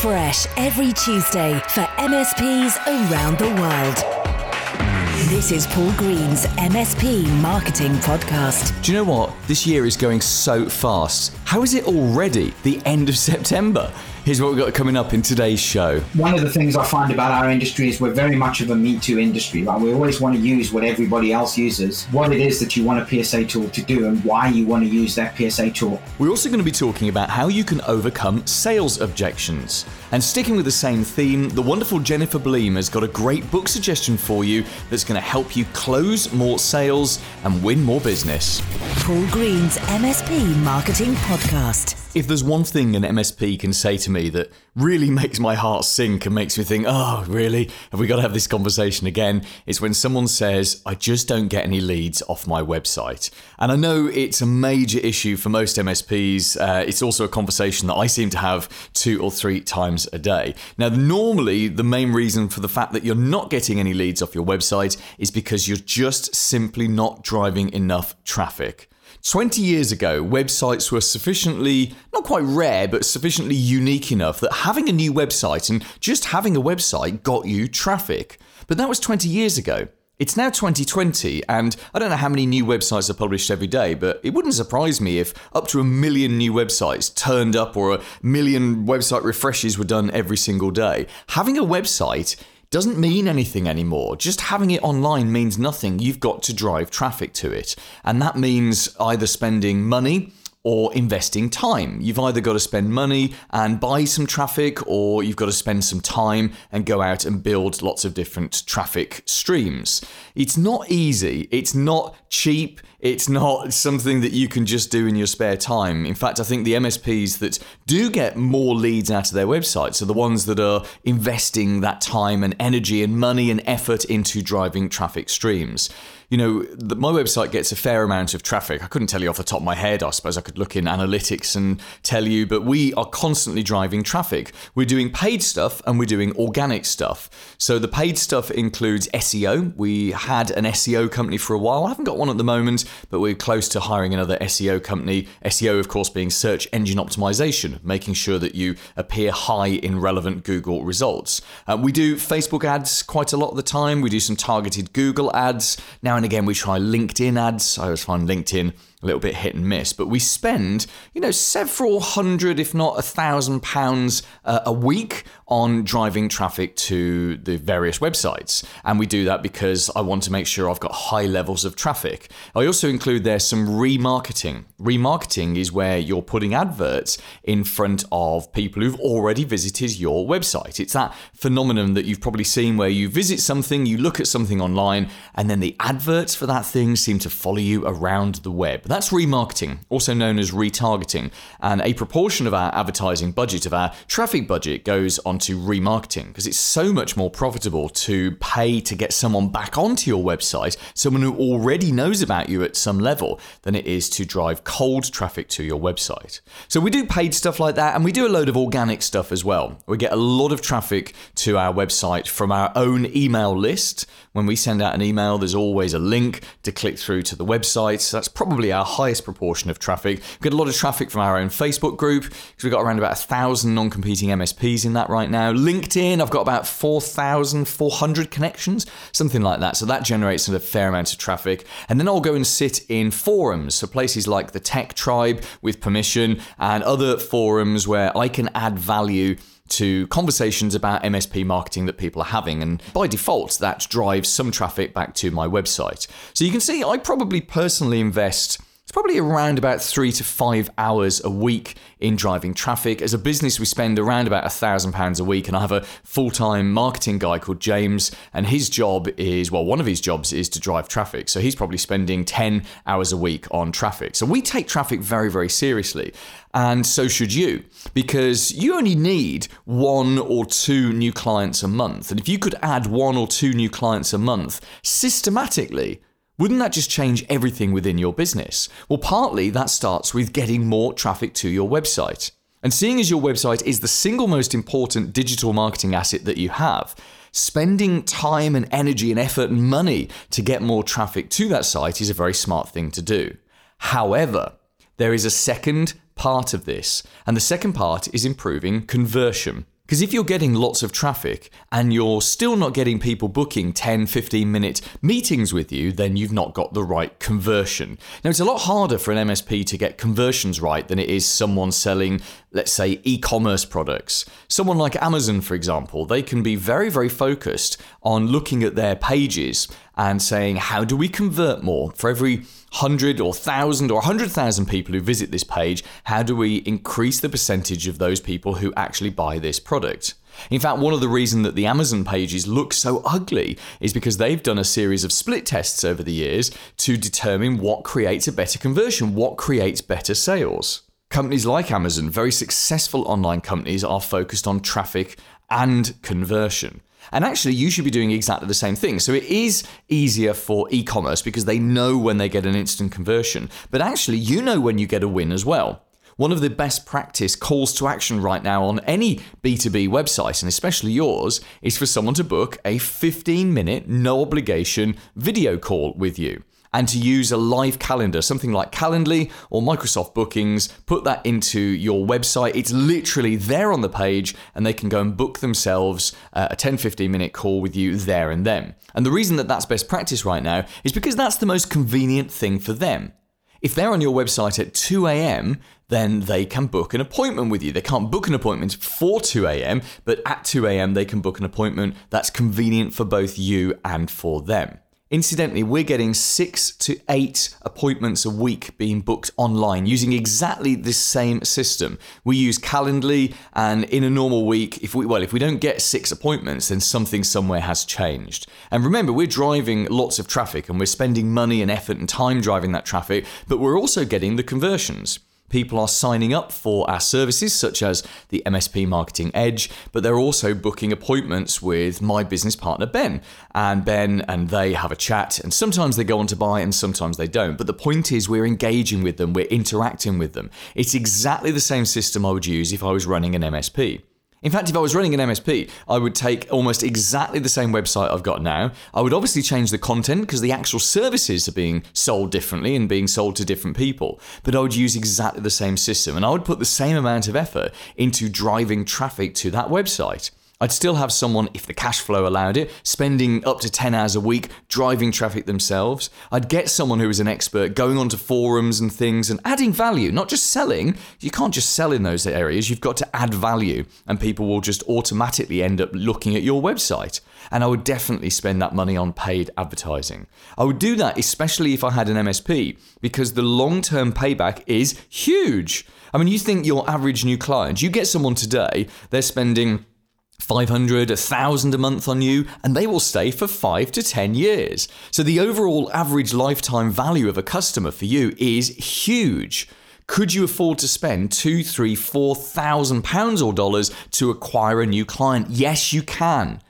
fresh every Tuesday for MSPs around the world. This is Paul Green's MSP Marketing Podcast. Do you know what? This year is going so fast. How is it already the end of September? Here's what we've got coming up in today's show. One of the things I find about our industry is we're very much of a Me Too industry. Right? We always want to use what everybody else uses, what it is that you want a PSA tool to do, and why you want to use that PSA tool. We're also going to be talking about how you can overcome sales objections. And sticking with the same theme, the wonderful Jennifer Bleam has got a great book suggestion for you that's going to help you close more sales and win more business. Paul Green's MSP Marketing Podcast. If there's one thing an MSP can say to me that really makes my heart sink and makes me think, oh, really? Have we got to have this conversation again? It's when someone says, I just don't get any leads off my website. And I know it's a major issue for most MSPs. Uh, it's also a conversation that I seem to have two or three times a day. Now, normally, the main reason for the fact that you're not getting any leads off your website is because you're just simply not driving enough traffic. 20 years ago, websites were sufficiently, not quite rare, but sufficiently unique enough that having a new website and just having a website got you traffic. But that was 20 years ago. It's now 2020, and I don't know how many new websites are published every day, but it wouldn't surprise me if up to a million new websites turned up or a million website refreshes were done every single day. Having a website doesn't mean anything anymore. Just having it online means nothing. You've got to drive traffic to it. And that means either spending money or investing time. You've either got to spend money and buy some traffic, or you've got to spend some time and go out and build lots of different traffic streams. It's not easy, it's not cheap, it's not something that you can just do in your spare time. In fact, I think the MSPs that do get more leads out of their websites are the ones that are investing that time and energy and money and effort into driving traffic streams you know, the, my website gets a fair amount of traffic. I couldn't tell you off the top of my head. I suppose I could look in analytics and tell you, but we are constantly driving traffic. We're doing paid stuff and we're doing organic stuff. So the paid stuff includes SEO. We had an SEO company for a while. I haven't got one at the moment, but we're close to hiring another SEO company. SEO, of course, being search engine optimization, making sure that you appear high in relevant Google results. Uh, we do Facebook ads quite a lot of the time. We do some targeted Google ads. Now and again, we try LinkedIn ads. I always find LinkedIn a little bit hit and miss, but we spend, you know, several hundred, if not a thousand pounds uh, a week on driving traffic to the various websites. And we do that because I want to make sure I've got high levels of traffic. I also include there some remarketing. Remarketing is where you're putting adverts in front of people who've already visited your website. It's that phenomenon that you've probably seen where you visit something, you look at something online, and then the adverts for that thing seem to follow you around the web. That's remarketing, also known as retargeting. And a proportion of our advertising budget, of our traffic budget, goes onto remarketing because it's so much more profitable to pay to get someone back onto your website, someone who already knows about you at some level, than it is to drive cold traffic to your website. So we do paid stuff like that, and we do a load of organic stuff as well. We get a lot of traffic to our website from our own email list. When we send out an email, there's always a link to click through to the website. So that's probably our highest proportion of traffic. We get a lot of traffic from our own Facebook group because we've got around about a thousand non-competing MSPs in that right now. LinkedIn, I've got about 4,400 connections, something like that. So that generates a fair amount of traffic. And then I'll go and sit in forums, so places like the Tech Tribe with permission and other forums where I can add value to conversations about MSP marketing that people are having. And by default, that drives some traffic back to my website. So you can see I probably personally invest it's probably around about three to five hours a week in driving traffic. As a business, we spend around about a thousand pounds a week, and I have a full time marketing guy called James, and his job is well, one of his jobs is to drive traffic. So he's probably spending 10 hours a week on traffic. So we take traffic very, very seriously. And so should you, because you only need one or two new clients a month. And if you could add one or two new clients a month systematically, wouldn't that just change everything within your business? Well, partly that starts with getting more traffic to your website. And seeing as your website is the single most important digital marketing asset that you have, spending time and energy and effort and money to get more traffic to that site is a very smart thing to do. However, there is a second part of this, and the second part is improving conversion. Because if you're getting lots of traffic and you're still not getting people booking 10, 15 minute meetings with you, then you've not got the right conversion. Now, it's a lot harder for an MSP to get conversions right than it is someone selling, let's say, e commerce products. Someone like Amazon, for example, they can be very, very focused on looking at their pages and saying, how do we convert more? For every 100 or 1,000 or 100,000 people who visit this page, how do we increase the percentage of those people who actually buy this product? In fact, one of the reasons that the Amazon pages look so ugly is because they've done a series of split tests over the years to determine what creates a better conversion, what creates better sales. Companies like Amazon, very successful online companies, are focused on traffic and conversion. And actually, you should be doing exactly the same thing. So it is easier for e commerce because they know when they get an instant conversion. But actually, you know when you get a win as well. One of the best practice calls to action right now on any B2B website, and especially yours, is for someone to book a 15 minute, no obligation video call with you and to use a live calendar, something like Calendly or Microsoft Bookings, put that into your website. It's literally there on the page, and they can go and book themselves uh, a 10 15 minute call with you there and then. And the reason that that's best practice right now is because that's the most convenient thing for them. If they're on your website at 2 a.m., then they can book an appointment with you. They can't book an appointment for 2 a.m., but at 2 a.m., they can book an appointment that's convenient for both you and for them. Incidentally, we're getting six to eight appointments a week being booked online using exactly the same system. We use Calendly, and in a normal week, if we well, if we don't get six appointments, then something somewhere has changed. And remember, we're driving lots of traffic and we're spending money and effort and time driving that traffic, but we're also getting the conversions. People are signing up for our services, such as the MSP Marketing Edge, but they're also booking appointments with my business partner, Ben. And Ben and they have a chat, and sometimes they go on to buy, and sometimes they don't. But the point is, we're engaging with them, we're interacting with them. It's exactly the same system I would use if I was running an MSP. In fact, if I was running an MSP, I would take almost exactly the same website I've got now. I would obviously change the content because the actual services are being sold differently and being sold to different people. But I would use exactly the same system and I would put the same amount of effort into driving traffic to that website. I'd still have someone, if the cash flow allowed it, spending up to 10 hours a week driving traffic themselves. I'd get someone who is an expert going onto forums and things and adding value, not just selling. You can't just sell in those areas, you've got to add value, and people will just automatically end up looking at your website. And I would definitely spend that money on paid advertising. I would do that, especially if I had an MSP, because the long term payback is huge. I mean, you think your average new client, you get someone today, they're spending 500, 1000 a month on you, and they will stay for 5 to 10 years. So the overall average lifetime value of a customer for you is huge. Could you afford to spend two, three, four thousand pounds or dollars to acquire a new client? Yes, you can.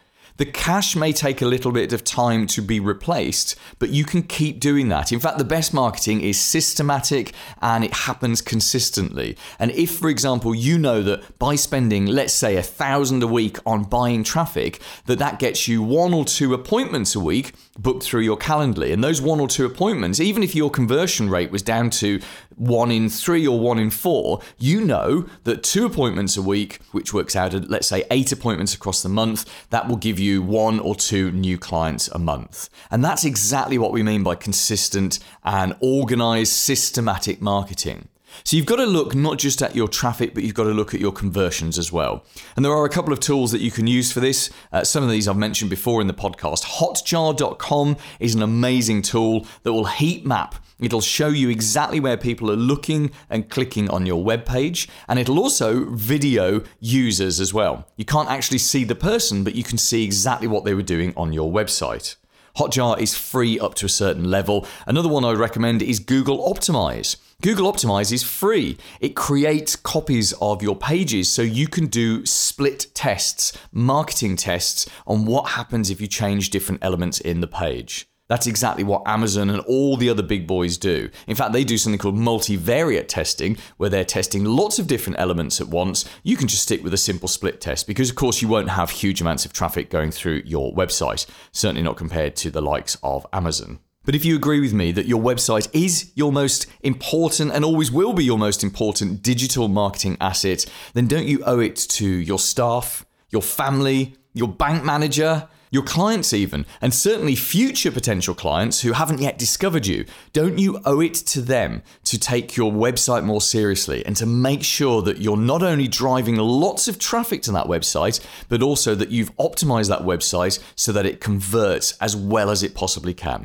The cash may take a little bit of time to be replaced, but you can keep doing that. In fact, the best marketing is systematic and it happens consistently. And if, for example, you know that by spending, let's say, a thousand a week on buying traffic, that that gets you one or two appointments a week booked through your Calendly, and those one or two appointments, even if your conversion rate was down to one in three or one in four, you know that two appointments a week, which works out at let's say eight appointments across the month, that will give you one or two new clients a month. And that's exactly what we mean by consistent and organized, systematic marketing. So you've got to look not just at your traffic, but you've got to look at your conversions as well. And there are a couple of tools that you can use for this. Uh, some of these I've mentioned before in the podcast. Hotjar.com is an amazing tool that will heat map It'll show you exactly where people are looking and clicking on your web page, and it'll also video users as well. You can't actually see the person, but you can see exactly what they were doing on your website. Hotjar is free up to a certain level. Another one I would recommend is Google Optimize. Google Optimize is free. It creates copies of your pages so you can do split tests, marketing tests on what happens if you change different elements in the page. That's exactly what Amazon and all the other big boys do. In fact, they do something called multivariate testing, where they're testing lots of different elements at once. You can just stick with a simple split test because, of course, you won't have huge amounts of traffic going through your website, certainly not compared to the likes of Amazon. But if you agree with me that your website is your most important and always will be your most important digital marketing asset, then don't you owe it to your staff, your family, your bank manager, your clients, even, and certainly future potential clients who haven't yet discovered you. Don't you owe it to them to take your website more seriously and to make sure that you're not only driving lots of traffic to that website, but also that you've optimized that website so that it converts as well as it possibly can?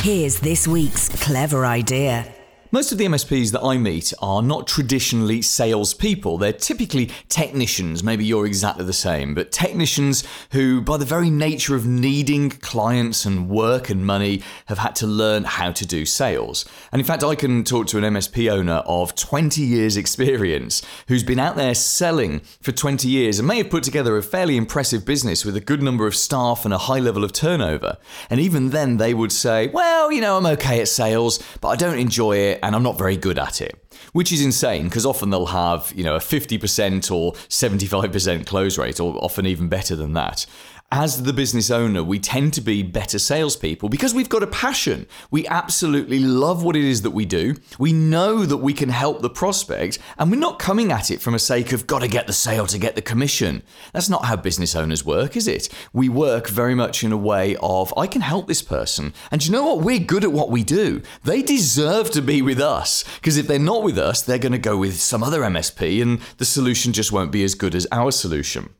Here's this week's clever idea. Most of the MSPs that I meet are not traditionally salespeople. They're typically technicians. Maybe you're exactly the same, but technicians who, by the very nature of needing clients and work and money, have had to learn how to do sales. And in fact, I can talk to an MSP owner of 20 years' experience who's been out there selling for 20 years and may have put together a fairly impressive business with a good number of staff and a high level of turnover. And even then, they would say, Well, you know, I'm okay at sales, but I don't enjoy it and I'm not very good at it. Which is insane because often they'll have, you know, a 50% or 75% close rate, or often even better than that as the business owner, we tend to be better salespeople because we've got a passion. We absolutely love what it is that we do. We know that we can help the prospect, and we're not coming at it from a sake of got to get the sale to get the commission. That's not how business owners work, is it? We work very much in a way of I can help this person, and you know what? We're good at what we do. They deserve to be with us because if they're not with us, they're going to go with some other MSP, and the solution just won't be as good as our solution.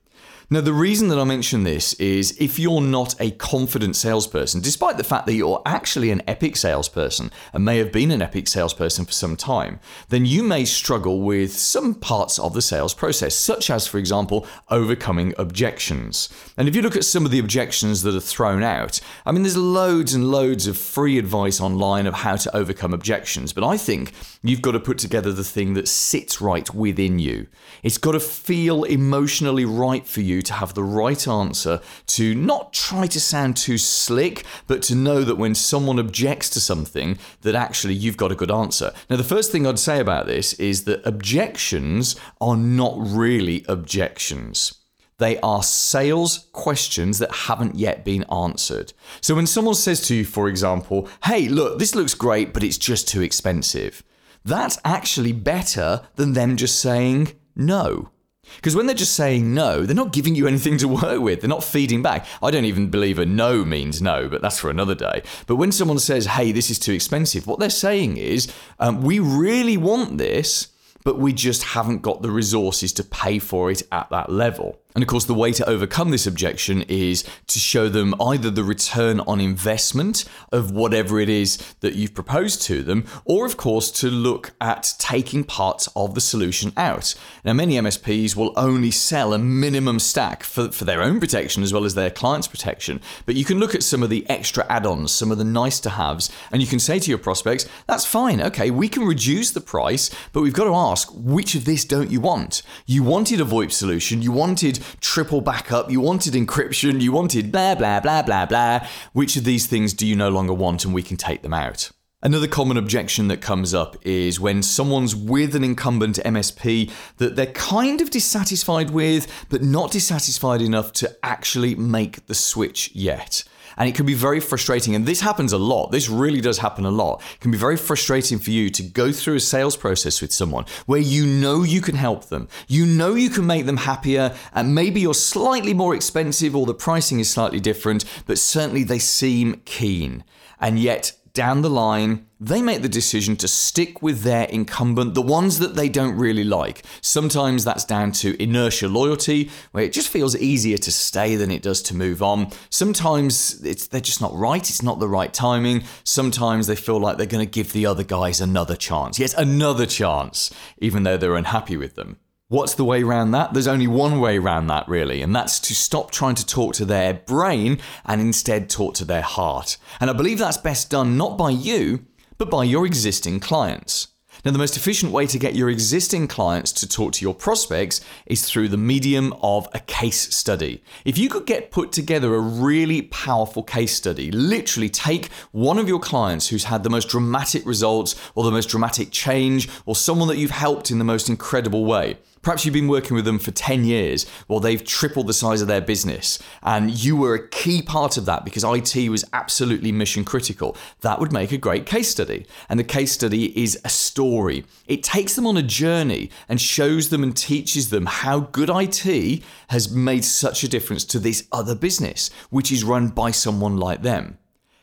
Now, the reason that I mention this is if you're not a confident salesperson, despite the fact that you're actually an epic salesperson and may have been an epic salesperson for some time, then you may struggle with some parts of the sales process, such as, for example, overcoming objections. And if you look at some of the objections that are thrown out, I mean, there's loads and loads of free advice online of how to overcome objections, but I think you've got to put together the thing that sits right within you. It's got to feel emotionally right for you to have the right answer, to not try to sound too slick, but to know that when someone objects to something, that actually you've got a good answer. Now, the first thing I'd say about this is that objections are not really objections. They are sales questions that haven't yet been answered. So when someone says to you, for example, hey, look, this looks great, but it's just too expensive, that's actually better than them just saying no. Because when they're just saying no, they're not giving you anything to work with. They're not feeding back. I don't even believe a no means no, but that's for another day. But when someone says, hey, this is too expensive, what they're saying is, um, we really want this, but we just haven't got the resources to pay for it at that level. And of course, the way to overcome this objection is to show them either the return on investment of whatever it is that you've proposed to them, or of course, to look at taking parts of the solution out. Now, many MSPs will only sell a minimum stack for, for their own protection as well as their clients' protection. But you can look at some of the extra add ons, some of the nice to haves, and you can say to your prospects, that's fine, okay, we can reduce the price, but we've got to ask, which of this don't you want? You wanted a VoIP solution, you wanted triple backup, you wanted encryption, you wanted blah, blah, blah, blah, blah. Which of these things do you no longer want and we can take them out? Another common objection that comes up is when someone's with an incumbent MSP that they're kind of dissatisfied with, but not dissatisfied enough to actually make the switch yet. And it can be very frustrating. And this happens a lot. This really does happen a lot. It can be very frustrating for you to go through a sales process with someone where you know you can help them. You know you can make them happier. And maybe you're slightly more expensive or the pricing is slightly different, but certainly they seem keen. And yet down the line, they make the decision to stick with their incumbent, the ones that they don't really like. Sometimes that's down to inertia loyalty, where it just feels easier to stay than it does to move on. Sometimes it's, they're just not right, it's not the right timing. Sometimes they feel like they're going to give the other guys another chance. Yes, another chance, even though they're unhappy with them. What's the way around that? There's only one way around that, really, and that's to stop trying to talk to their brain and instead talk to their heart. And I believe that's best done not by you, but by your existing clients. Now, the most efficient way to get your existing clients to talk to your prospects is through the medium of a case study. If you could get put together a really powerful case study, literally take one of your clients who's had the most dramatic results or the most dramatic change or someone that you've helped in the most incredible way, Perhaps you've been working with them for 10 years while they've tripled the size of their business, and you were a key part of that because IT was absolutely mission critical. That would make a great case study. And the case study is a story. It takes them on a journey and shows them and teaches them how good IT has made such a difference to this other business, which is run by someone like them.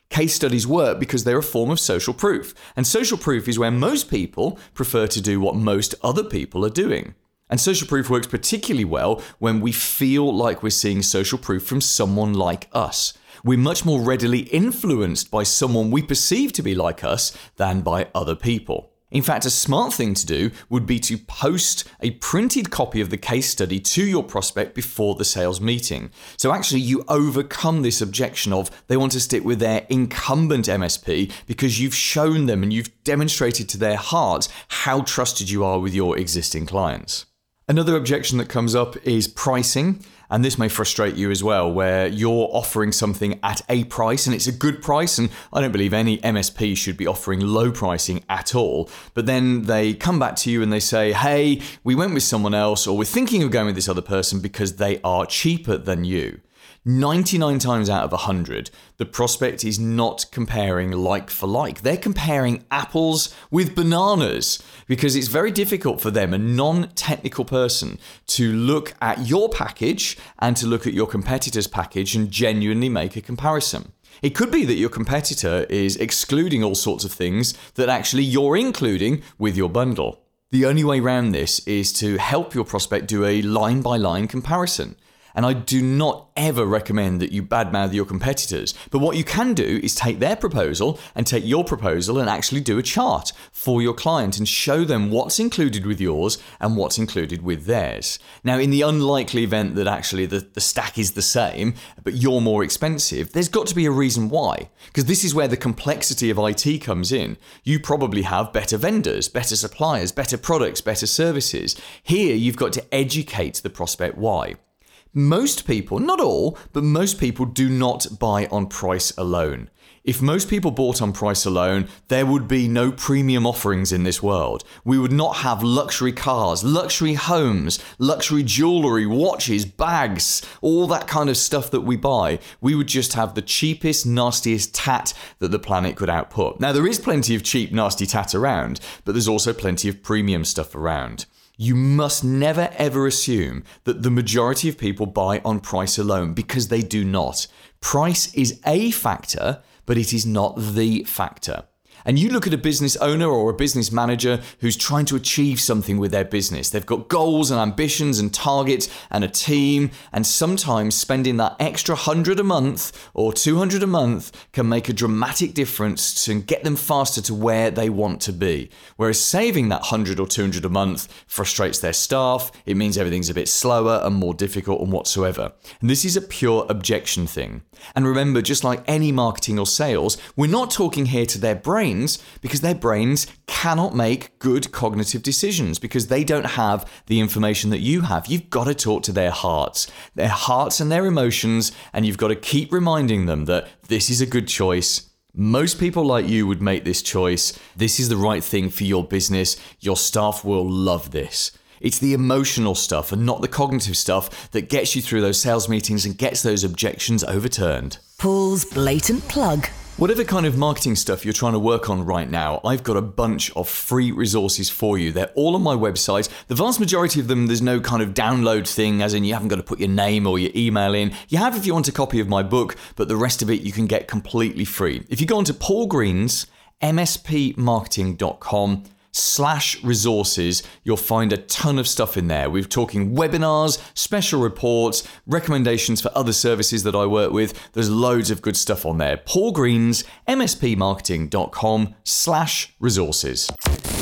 Case studies work because they're a form of social proof, and social proof is where most people prefer to do what most other people are doing. And social proof works particularly well when we feel like we're seeing social proof from someone like us. We're much more readily influenced by someone we perceive to be like us than by other people. In fact, a smart thing to do would be to post a printed copy of the case study to your prospect before the sales meeting. So actually, you overcome this objection of they want to stick with their incumbent MSP because you've shown them and you've demonstrated to their hearts how trusted you are with your existing clients. Another objection that comes up is pricing. And this may frustrate you as well, where you're offering something at a price and it's a good price. And I don't believe any MSP should be offering low pricing at all. But then they come back to you and they say, hey, we went with someone else, or we're thinking of going with this other person because they are cheaper than you. 99 times out of 100, the prospect is not comparing like for like. They're comparing apples with bananas because it's very difficult for them, a non technical person, to look at your package and to look at your competitor's package and genuinely make a comparison. It could be that your competitor is excluding all sorts of things that actually you're including with your bundle. The only way around this is to help your prospect do a line by line comparison. And I do not ever recommend that you badmouth your competitors. But what you can do is take their proposal and take your proposal and actually do a chart for your client and show them what's included with yours and what's included with theirs. Now, in the unlikely event that actually the, the stack is the same, but you're more expensive, there's got to be a reason why. Because this is where the complexity of IT comes in. You probably have better vendors, better suppliers, better products, better services. Here, you've got to educate the prospect why. Most people, not all, but most people do not buy on price alone. If most people bought on price alone, there would be no premium offerings in this world. We would not have luxury cars, luxury homes, luxury jewelry, watches, bags, all that kind of stuff that we buy. We would just have the cheapest, nastiest tat that the planet could output. Now, there is plenty of cheap, nasty tat around, but there's also plenty of premium stuff around. You must never ever assume that the majority of people buy on price alone because they do not. Price is a factor, but it is not the factor and you look at a business owner or a business manager who's trying to achieve something with their business. They've got goals and ambitions and targets and a team, and sometimes spending that extra 100 a month or 200 a month can make a dramatic difference to get them faster to where they want to be. Whereas saving that 100 or 200 a month frustrates their staff, it means everything's a bit slower and more difficult and whatsoever. And this is a pure objection thing. And remember, just like any marketing or sales, we're not talking here to their brains because their brains cannot make good cognitive decisions because they don't have the information that you have. You've got to talk to their hearts, their hearts and their emotions, and you've got to keep reminding them that this is a good choice. Most people like you would make this choice. This is the right thing for your business. Your staff will love this. It's the emotional stuff and not the cognitive stuff that gets you through those sales meetings and gets those objections overturned. Paul's blatant plug. Whatever kind of marketing stuff you're trying to work on right now, I've got a bunch of free resources for you. They're all on my website. The vast majority of them, there's no kind of download thing, as in you haven't got to put your name or your email in. You have if you want a copy of my book, but the rest of it you can get completely free. If you go onto Paul Green's mspmarketing.com, slash resources, you'll find a ton of stuff in there. We're talking webinars, special reports, recommendations for other services that I work with. There's loads of good stuff on there. Paul Green's mspmarketing.com slash resources.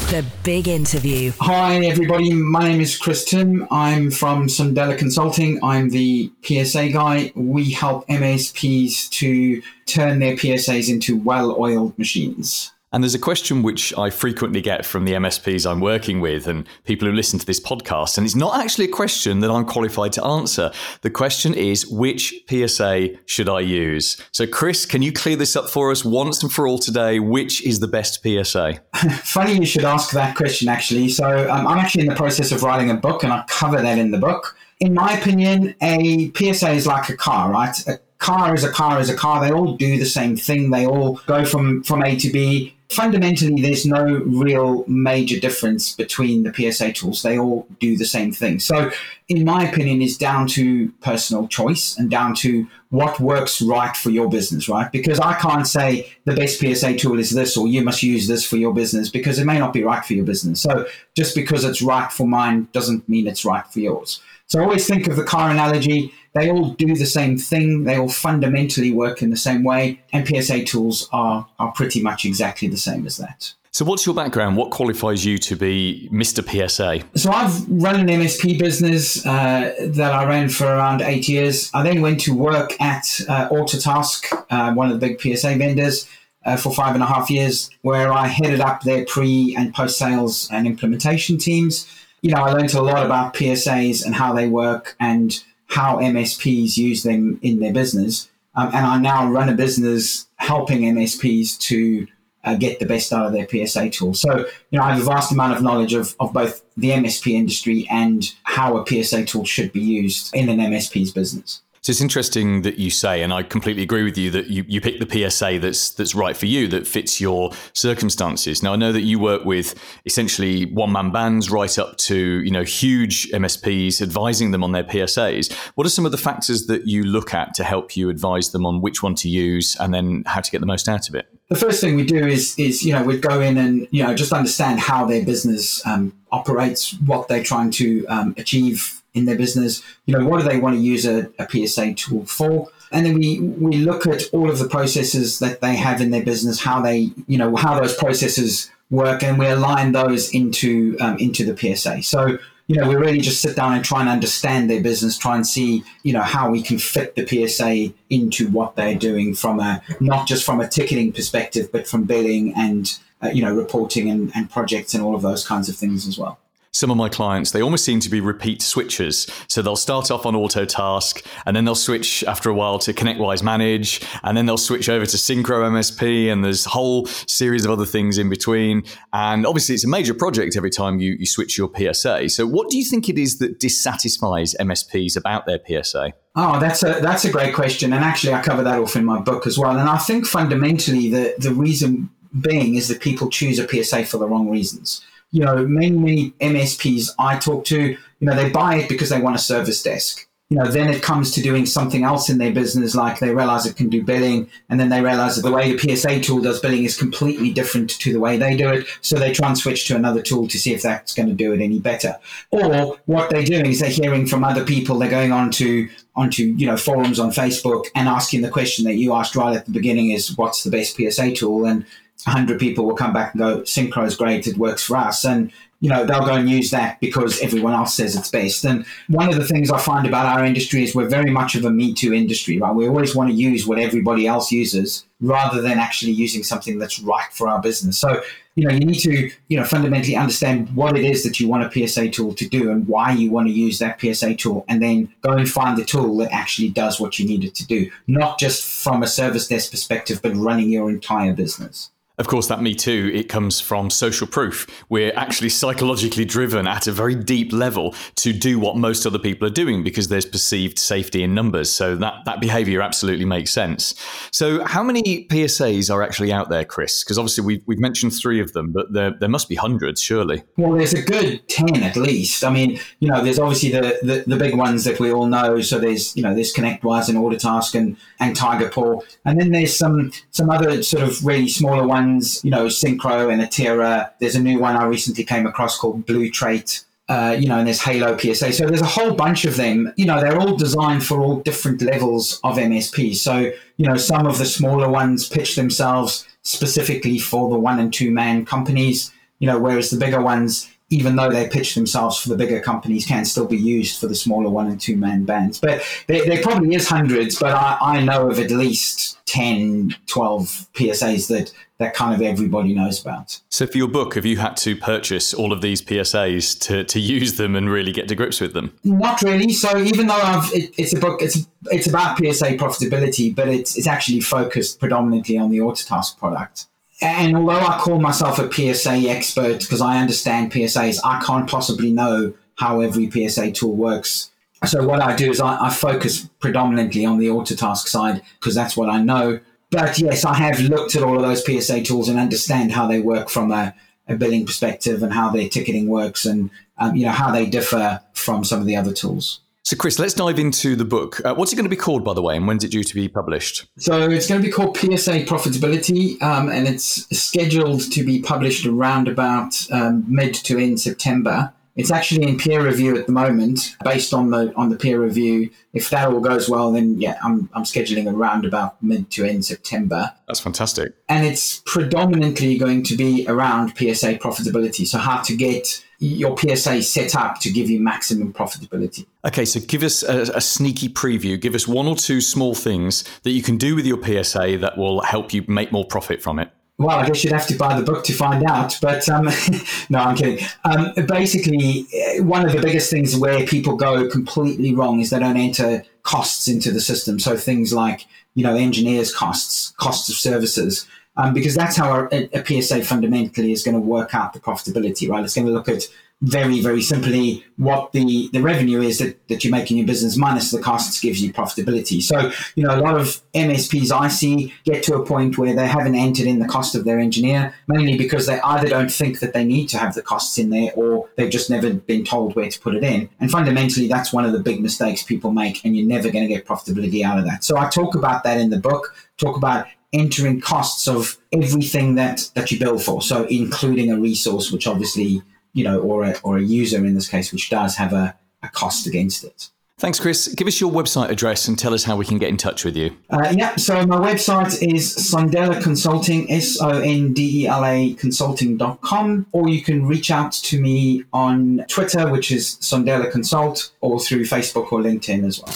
The big interview. Hi, everybody. My name is Chris Timm. I'm from Sondela Consulting. I'm the PSA guy. We help MSPs to turn their PSAs into well oiled machines. And there's a question which I frequently get from the MSPs I'm working with and people who listen to this podcast. And it's not actually a question that I'm qualified to answer. The question is, which PSA should I use? So, Chris, can you clear this up for us once and for all today? Which is the best PSA? Funny you should ask that question, actually. So, um, I'm actually in the process of writing a book and I cover that in the book. In my opinion, a PSA is like a car, right? A car is a car is a car. They all do the same thing. They all go from, from A to B fundamentally, there's no real major difference between the PSA tools. They all do the same thing. So, in my opinion, it's down to personal choice and down to what works right for your business, right? Because I can't say the best PSA tool is this or you must use this for your business because it may not be right for your business. So, just because it's right for mine doesn't mean it's right for yours. So, always think of the car analogy they all do the same thing. They all fundamentally work in the same way. And PSA tools are, are pretty much exactly the same as that. So, what's your background? What qualifies you to be Mr. PSA? So, I've run an MSP business uh, that I ran for around eight years. I then went to work at uh, Autotask, uh, one of the big PSA vendors, uh, for five and a half years, where I headed up their pre and post sales and implementation teams. You know, I learned a lot about PSAs and how they work and how MSPs use them in their business. Um, and I now run a business helping MSPs to uh, get the best out of their PSA tool. So, you know, I have a vast amount of knowledge of, of both the MSP industry and how a PSA tool should be used in an MSP's business. So it's interesting that you say, and I completely agree with you that you, you pick the PSA that's that's right for you, that fits your circumstances. Now I know that you work with essentially one man bands right up to you know huge MSPs, advising them on their PSAs. What are some of the factors that you look at to help you advise them on which one to use and then how to get the most out of it? The first thing we do is is you know we go in and you know just understand how their business um, operates, what they're trying to um, achieve in their business. You know, what do they want to use a, a PSA tool for? And then we, we look at all of the processes that they have in their business, how they, you know, how those processes work, and we align those into um, into the PSA. So, you know, we really just sit down and try and understand their business, try and see, you know, how we can fit the PSA into what they're doing from a not just from a ticketing perspective, but from billing and uh, you know reporting and, and projects and all of those kinds of things as well some of my clients, they almost seem to be repeat switchers. So they'll start off on Autotask and then they'll switch after a while to ConnectWise Manage and then they'll switch over to Syncro MSP and there's a whole series of other things in between. And obviously it's a major project every time you, you switch your PSA. So what do you think it is that dissatisfies MSPs about their PSA? Oh, that's a that's a great question, and actually I cover that off in my book as well. And I think fundamentally the the reason being is that people choose a PSA for the wrong reasons you know, many, many MSPs I talk to, you know, they buy it because they want a service desk. You know, then it comes to doing something else in their business, like they realize it can do billing, and then they realize that the way the PSA tool does billing is completely different to the way they do it. So they try and switch to another tool to see if that's going to do it any better. Or what they're doing is they're hearing from other people, they're going on to onto you know forums on Facebook and asking the question that you asked right at the beginning is what's the best PSA tool and 100 people will come back and go, Syncro is great, it works for us. And, you know, they'll go and use that because everyone else says it's best. And one of the things I find about our industry is we're very much of a Me Too industry, right? We always want to use what everybody else uses rather than actually using something that's right for our business. So, you know, you need to, you know, fundamentally understand what it is that you want a PSA tool to do and why you want to use that PSA tool, and then go and find the tool that actually does what you need it to do, not just from a service desk perspective, but running your entire business. Of course, that Me Too, it comes from social proof. We're actually psychologically driven at a very deep level to do what most other people are doing because there's perceived safety in numbers. So that, that behavior absolutely makes sense. So, how many PSAs are actually out there, Chris? Because obviously we've, we've mentioned three of them, but there, there must be hundreds, surely. Well, there's a good 10 at least. I mean, you know, there's obviously the, the, the big ones that we all know. So, there's, you know, there's ConnectWise and Autotask and, and Tigerpaw. And then there's some, some other sort of really smaller ones ones, you know, Syncro and Atera. There's a new one I recently came across called Bluetrait. Uh, you know, and there's HaloPSA. So there's a whole bunch of them. You know, they're all designed for all different levels of MSP. So, you know, some of the smaller ones pitch themselves specifically for the one and two man companies, you know, whereas the bigger ones, even though they pitch themselves for the bigger companies, can still be used for the smaller one and two man bands. But there, there probably is hundreds, but I, I know of at least 10, 12 PSAs that, that kind of everybody knows about. So, for your book, have you had to purchase all of these PSAs to, to use them and really get to grips with them? Not really. So, even though I've, it, it's a book, it's it's about PSA profitability, but it's it's actually focused predominantly on the Autotask product. And although I call myself a PSA expert because I understand PSAs, I can't possibly know how every PSA tool works. So what I do is I, I focus predominantly on the Autotask side because that's what I know. But yes, I have looked at all of those PSA tools and understand how they work from a, a billing perspective and how their ticketing works and um, you know how they differ from some of the other tools. So, Chris, let's dive into the book. Uh, what's it going to be called, by the way, and when's it due to be published? So, it's going to be called PSA Profitability, um, and it's scheduled to be published around about um, mid to end September. It's actually in peer review at the moment. Based on the on the peer review, if that all goes well, then yeah, I'm I'm scheduling around about mid to end September. That's fantastic. And it's predominantly going to be around PSA profitability. So how to get your PSA is set up to give you maximum profitability. Okay, so give us a, a, sneaky preview. Give us one or two small things that you can do with your PSA that will help you make more profit from it. Well, I guess you'd have to buy the book to find out. But um, no, I'm kidding. Um, basically, uh, one of the biggest things where people go completely wrong is they don't enter costs into the system. So things like you know engineers' costs, costs of services, um, because that's how a, a PSA fundamentally is going to work out the profitability. Right? It's going to look at very, very simply what the, the revenue is that, that you make in your business minus the costs gives you profitability. So, you know, a lot of MSPs I see get to a point where they haven't entered in the cost of their engineer, mainly because they either don't think that they need to have the costs in there or they've just never been told where to put it in. And fundamentally, that's one of the big mistakes people make, and you're never going to get profitability out of that. So I talk about that in the book, talk about entering costs of everything that, that you bill for. So including a resource, which obviously you know, or a, or a user in this case, which does have a, a cost against it. Thanks, Chris. Give us your website address and tell us how we can get in touch with you. Uh, yeah, so my website is Sondela Consulting, S O N D E L A consulting.com, or you can reach out to me on Twitter, which is Sondela Consult, or through Facebook or LinkedIn as well.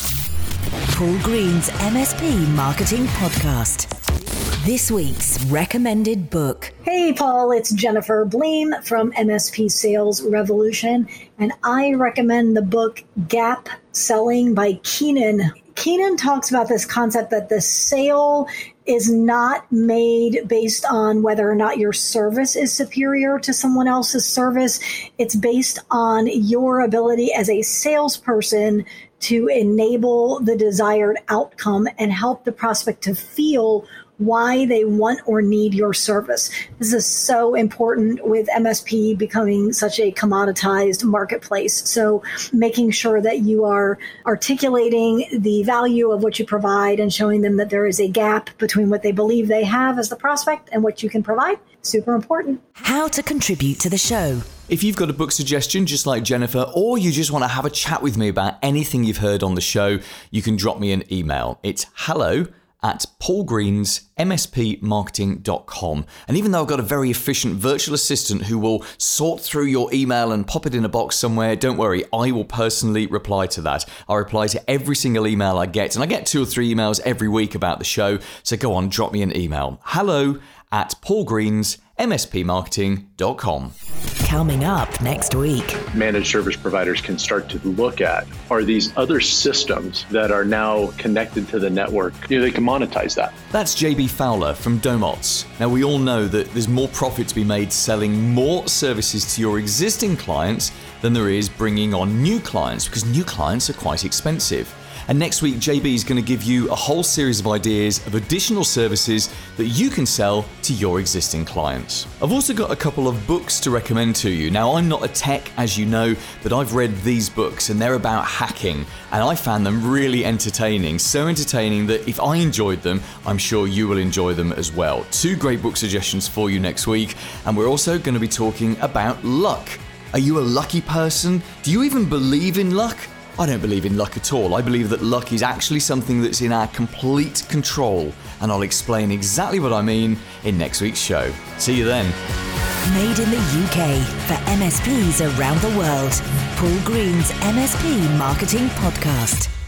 Paul Green's MSP Marketing Podcast. This week's recommended book. Hey, Paul, it's Jennifer Bleam from MSP Sales Revolution, and I recommend the book Gap Selling by Keenan. Keenan talks about this concept that the sale is not made based on whether or not your service is superior to someone else's service. It's based on your ability as a salesperson to enable the desired outcome and help the prospect to feel why they want or need your service. This is so important with MSP becoming such a commoditized marketplace. So making sure that you are articulating the value of what you provide and showing them that there is a gap between what they believe they have as the prospect and what you can provide. Super important. How to contribute to the show. If you've got a book suggestion, just like Jennifer, or you just want to have a chat with me about anything you've heard on the show, you can drop me an email. It's hello at paulgreensmspmarketing.com. And even though I've got a very efficient virtual assistant who will sort through your email and pop it in a box somewhere, don't worry, I will personally reply to that. I reply to every single email I get, and I get two or three emails every week about the show. So go on, drop me an email. Hello at paulgreensmspmarketing.com. Coming up next week. Managed service providers can start to look at are these other systems that are now connected to the network, you know, they can monetize that. That's JB Fowler from Domotz. Now, we all know that there's more profit to be made selling more services to your existing clients than there is bringing on new clients because new clients are quite expensive. And next week, JB is going to give you a whole series of ideas of additional services that you can sell to your existing clients. I've also got a couple of books to recommend to you. Now, I'm not a tech, as you know, but I've read these books and they're about hacking, and I found them really entertaining. So entertaining that if I enjoyed them, I'm sure you will enjoy them as well. Two great book suggestions for you next week, and we're also going to be talking about luck. Are you a lucky person? Do you even believe in luck? I don't believe in luck at all. I believe that luck is actually something that's in our complete control, and I'll explain exactly what I mean in next week's show. See you then. Made in the UK for MSPs around the world. Paul Green's MSP Marketing Podcast.